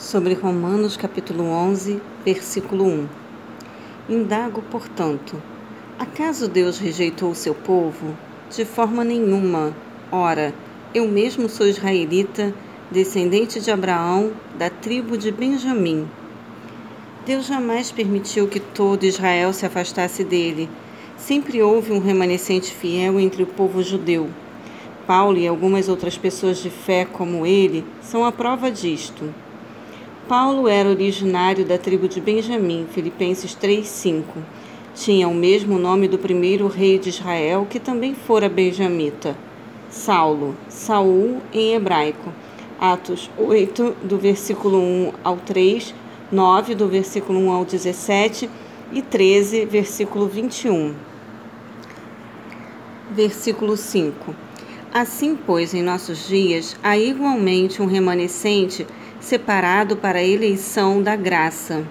sobre Romanos capítulo 11, versículo 1. Indago, portanto, acaso Deus rejeitou o seu povo? De forma nenhuma. Ora, eu mesmo sou israelita, descendente de Abraão, da tribo de Benjamim. Deus jamais permitiu que todo Israel se afastasse dele. Sempre houve um remanescente fiel entre o povo judeu. Paulo e algumas outras pessoas de fé como ele são a prova disto. Paulo era originário da tribo de Benjamim, Filipenses 3:5. Tinha o mesmo nome do primeiro rei de Israel, que também fora benjamita, Saulo, Saul em hebraico. Atos 8 do versículo 1 ao 3, 9 do versículo 1 ao 17 e 13, versículo 21. Versículo 5. Assim, pois, em nossos dias há igualmente um remanescente separado para a eleição da graça.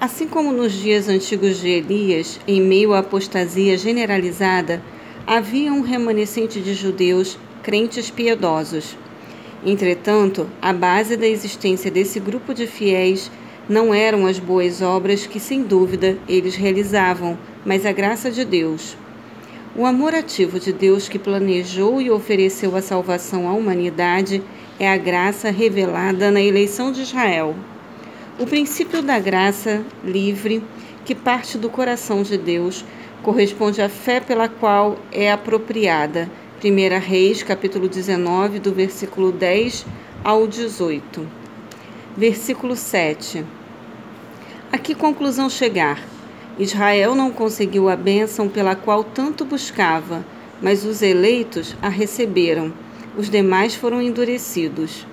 Assim como nos dias antigos de Elias, em meio à apostasia generalizada, havia um remanescente de judeus crentes piedosos. Entretanto, a base da existência desse grupo de fiéis não eram as boas obras que, sem dúvida, eles realizavam, mas a graça de Deus. O amor ativo de Deus que planejou e ofereceu a salvação à humanidade é a graça revelada na eleição de Israel. O princípio da graça livre, que parte do coração de Deus, corresponde à fé pela qual é apropriada. 1 Reis, capítulo 19, do versículo 10 ao 18. Versículo 7. A que conclusão chegar? Israel não conseguiu a bênção pela qual tanto buscava, mas os eleitos a receberam os demais foram endurecidos.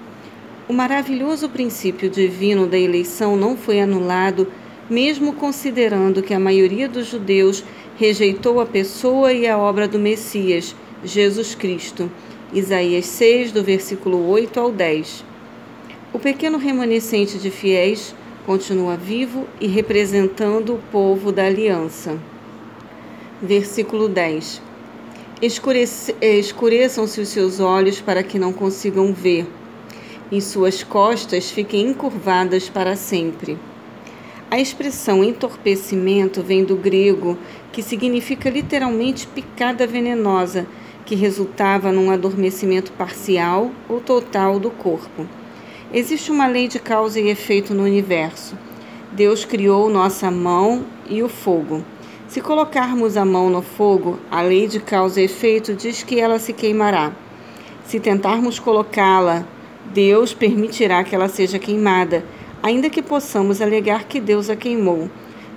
O maravilhoso princípio divino da eleição não foi anulado, mesmo considerando que a maioria dos judeus rejeitou a pessoa e a obra do Messias, Jesus Cristo. Isaías 6, do versículo 8 ao 10. O pequeno remanescente de fiéis continua vivo e representando o povo da aliança. Versículo 10 escureçam-se os seus olhos para que não consigam ver, e suas costas fiquem encurvadas para sempre. A expressão entorpecimento vem do grego, que significa literalmente picada venenosa, que resultava num adormecimento parcial ou total do corpo. Existe uma lei de causa e efeito no universo. Deus criou nossa mão e o fogo. Se colocarmos a mão no fogo, a lei de causa e efeito diz que ela se queimará. Se tentarmos colocá-la, Deus permitirá que ela seja queimada, ainda que possamos alegar que Deus a queimou.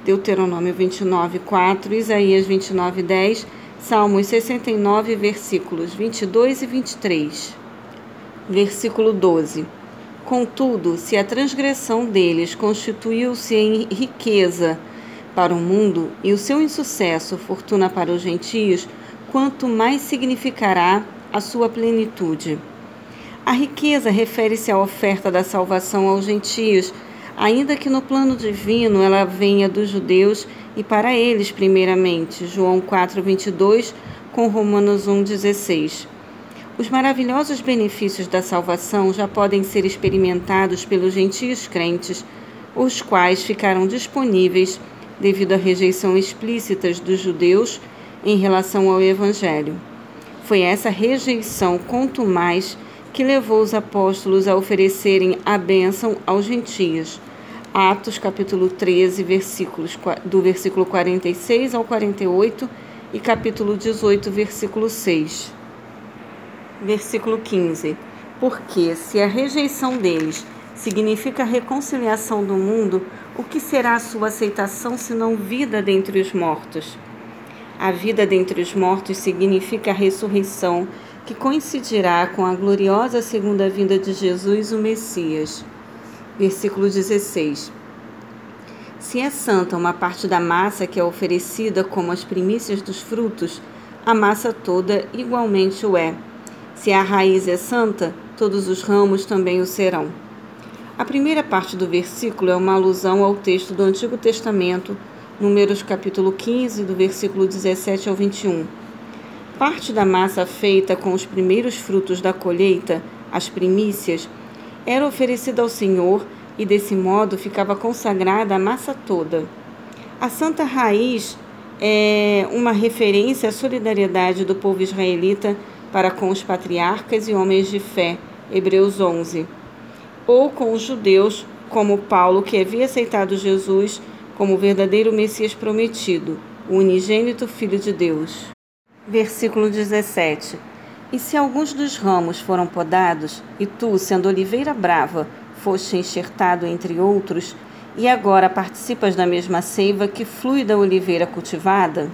Deuteronômio 29, 4, Isaías 29, 10, Salmos 69, versículos 22 e 23. Versículo 12. Contudo, se a transgressão deles constituiu-se em riqueza, para o mundo e o seu insucesso fortuna para os gentios, quanto mais significará a sua plenitude. A riqueza refere-se à oferta da salvação aos gentios, ainda que no plano divino ela venha dos judeus e para eles primeiramente. João 4:22 com Romanos 1:16. Os maravilhosos benefícios da salvação já podem ser experimentados pelos gentios crentes, os quais ficaram disponíveis devido à rejeição explícita dos judeus em relação ao Evangelho. Foi essa rejeição, quanto mais, que levou os apóstolos a oferecerem a bênção aos gentios. Atos capítulo 13, versículos do versículo 46 ao 48 e capítulo 18, versículo 6. Versículo 15. Porque se a rejeição deles significa a reconciliação do mundo, o que será a sua aceitação senão vida dentre os mortos? A vida dentre os mortos significa a ressurreição, que coincidirá com a gloriosa segunda vinda de Jesus, o Messias. Versículo 16. Se é santa uma parte da massa que é oferecida como as primícias dos frutos, a massa toda igualmente o é. Se a raiz é santa, todos os ramos também o serão. A primeira parte do versículo é uma alusão ao texto do Antigo Testamento, Números capítulo 15, do versículo 17 ao 21. Parte da massa feita com os primeiros frutos da colheita, as primícias, era oferecida ao Senhor e desse modo ficava consagrada a massa toda. A Santa Raiz é uma referência à solidariedade do povo israelita para com os patriarcas e homens de fé, Hebreus 11, ou com os judeus, como Paulo, que havia aceitado Jesus como o verdadeiro Messias prometido, o unigênito Filho de Deus. Versículo 17. E se alguns dos ramos foram podados, e tu, sendo oliveira brava, foste enxertado entre outros, e agora participas da mesma seiva que flui da oliveira cultivada?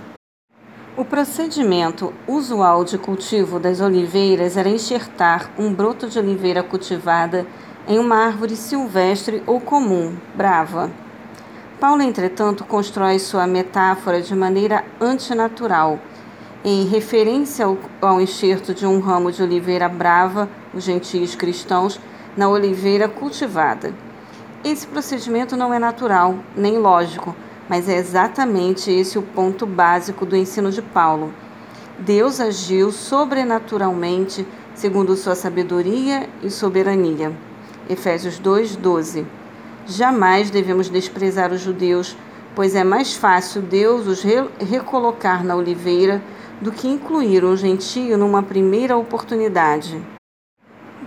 O procedimento usual de cultivo das oliveiras era enxertar um broto de oliveira cultivada em uma árvore silvestre ou comum, brava. Paulo, entretanto, constrói sua metáfora de maneira antinatural, em referência ao, ao enxerto de um ramo de oliveira brava, os gentios cristãos, na oliveira cultivada. Esse procedimento não é natural, nem lógico, mas é exatamente esse o ponto básico do ensino de Paulo. Deus agiu sobrenaturalmente segundo sua sabedoria e soberania. Efésios 2:12. Jamais devemos desprezar os judeus, pois é mais fácil Deus os re recolocar na oliveira do que incluir um gentio numa primeira oportunidade.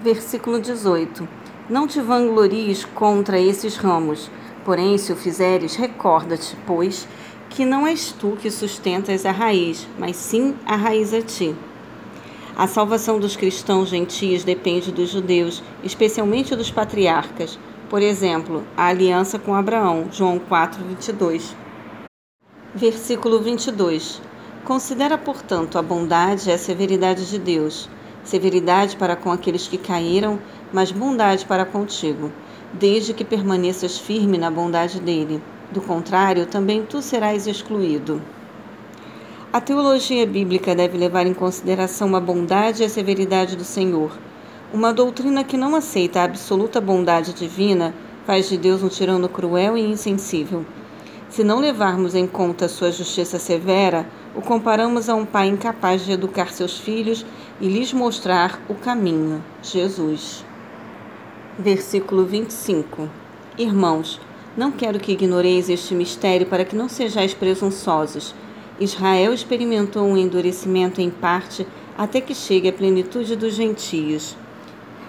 Versículo 18. Não te vanglories contra esses ramos, Porém, se o fizeres, recorda-te, pois, que não és tu que sustentas a raiz, mas sim a raiz a ti. A salvação dos cristãos gentios depende dos judeus, especialmente dos patriarcas. Por exemplo, a aliança com Abraão, João 4, 22. Versículo 22. Considera, portanto, a bondade e a severidade de Deus. Severidade para com aqueles que caíram, mas bondade para contigo desde que permaneças firme na bondade dele. Do contrário, também tu serás excluído. A teologia bíblica deve levar em consideração a bondade e a severidade do Senhor. Uma doutrina que não aceita a absoluta bondade divina faz de Deus um tirano cruel e insensível. Se não levarmos em conta sua justiça severa, o comparamos a um pai incapaz de educar seus filhos e lhes mostrar o caminho, Jesus. Versículo 25 Irmãos, não quero que ignoreis este mistério para que não sejais presunçosos. Israel experimentou um endurecimento em parte até que chegue à plenitude dos gentios.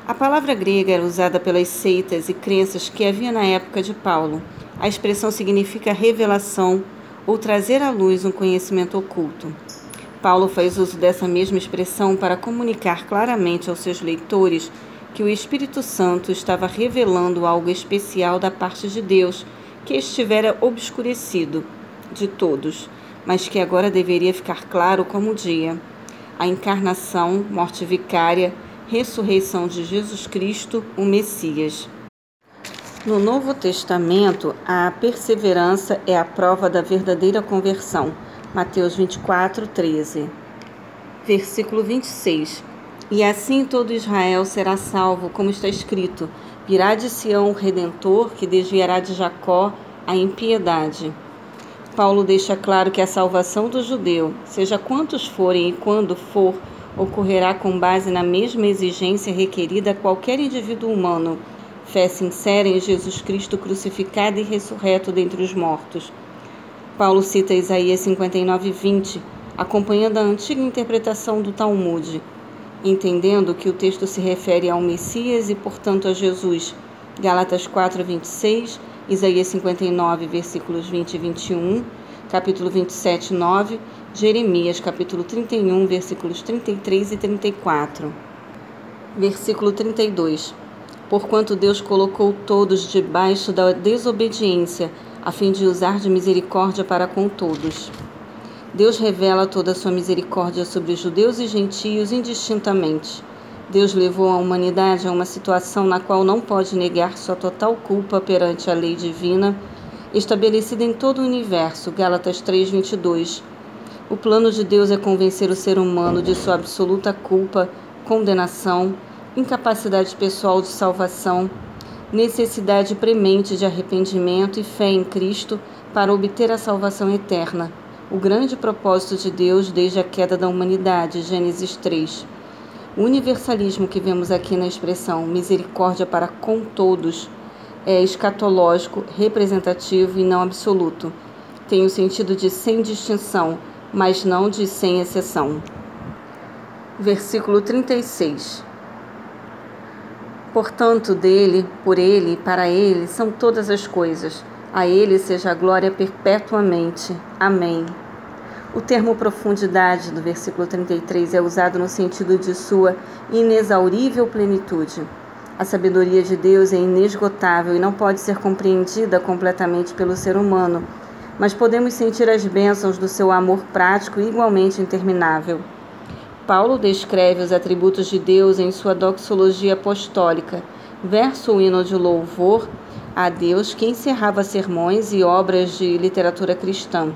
A palavra grega era usada pelas seitas e crenças que havia na época de Paulo. A expressão significa revelação ou trazer à luz um conhecimento oculto. Paulo faz uso dessa mesma expressão para comunicar claramente aos seus leitores que o Espírito Santo estava revelando algo especial da parte de Deus que estivera obscurecido de todos, mas que agora deveria ficar claro como o dia. A encarnação, morte vicária, ressurreição de Jesus Cristo, o Messias. No Novo Testamento, a perseverança é a prova da verdadeira conversão. Mateus 24, 13. Versículo 26. E assim todo Israel será salvo, como está escrito: virá de Sião o redentor que desviará de Jacó a impiedade. Paulo deixa claro que a salvação do judeu, seja quantos forem e quando for, ocorrerá com base na mesma exigência requerida a qualquer indivíduo humano: fé sincera em Jesus Cristo crucificado e ressurreto dentre os mortos. Paulo cita Isaías 59, 20, acompanhando a antiga interpretação do Talmud entendendo que o texto se refere ao Messias e, portanto, a Jesus. Gálatas 4, 26, Isaías 59, versículos 20 e 21, capítulo 27, 9, Jeremias, capítulo 31, versículos 33 e 34. Versículo 32. Porquanto Deus colocou todos debaixo da desobediência, a fim de usar de misericórdia para com todos. Deus revela toda a sua misericórdia sobre judeus e gentios indistintamente. Deus levou a humanidade a uma situação na qual não pode negar sua total culpa perante a lei divina estabelecida em todo o universo. Gálatas 3:22. O plano de Deus é convencer o ser humano de sua absoluta culpa, condenação, incapacidade pessoal de salvação, necessidade premente de arrependimento e fé em Cristo para obter a salvação eterna o grande propósito de Deus desde a queda da humanidade, Gênesis 3. O universalismo que vemos aqui na expressão misericórdia para com todos é escatológico, representativo e não absoluto. Tem o sentido de sem distinção, mas não de sem exceção. Versículo 36. Portanto, dele, por ele para ele são todas as coisas. A ele seja a glória perpetuamente. Amém. O termo profundidade do versículo 33 é usado no sentido de sua inexaurível plenitude. A sabedoria de Deus é inesgotável e não pode ser compreendida completamente pelo ser humano, mas podemos sentir as bênçãos do seu amor prático igualmente interminável. Paulo descreve os atributos de Deus em sua doxologia apostólica, verso o hino de louvor a Deus que encerrava sermões e obras de literatura cristã.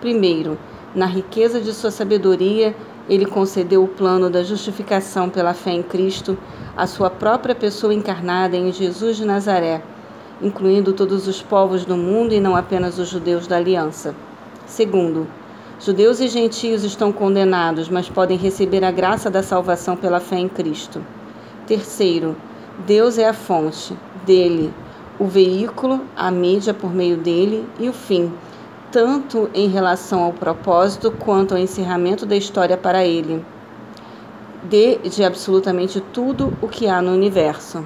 Primeiro, na riqueza de sua sabedoria, ele concedeu o plano da justificação pela fé em Cristo, a sua própria pessoa encarnada em Jesus de Nazaré, incluindo todos os povos do mundo e não apenas os judeus da aliança. Segundo, Judeus e gentios estão condenados, mas podem receber a graça da salvação pela fé em Cristo. Terceiro, Deus é a fonte, dele, o veículo, a mídia por meio dele e o fim, tanto em relação ao propósito quanto ao encerramento da história para ele. De, de absolutamente tudo o que há no universo.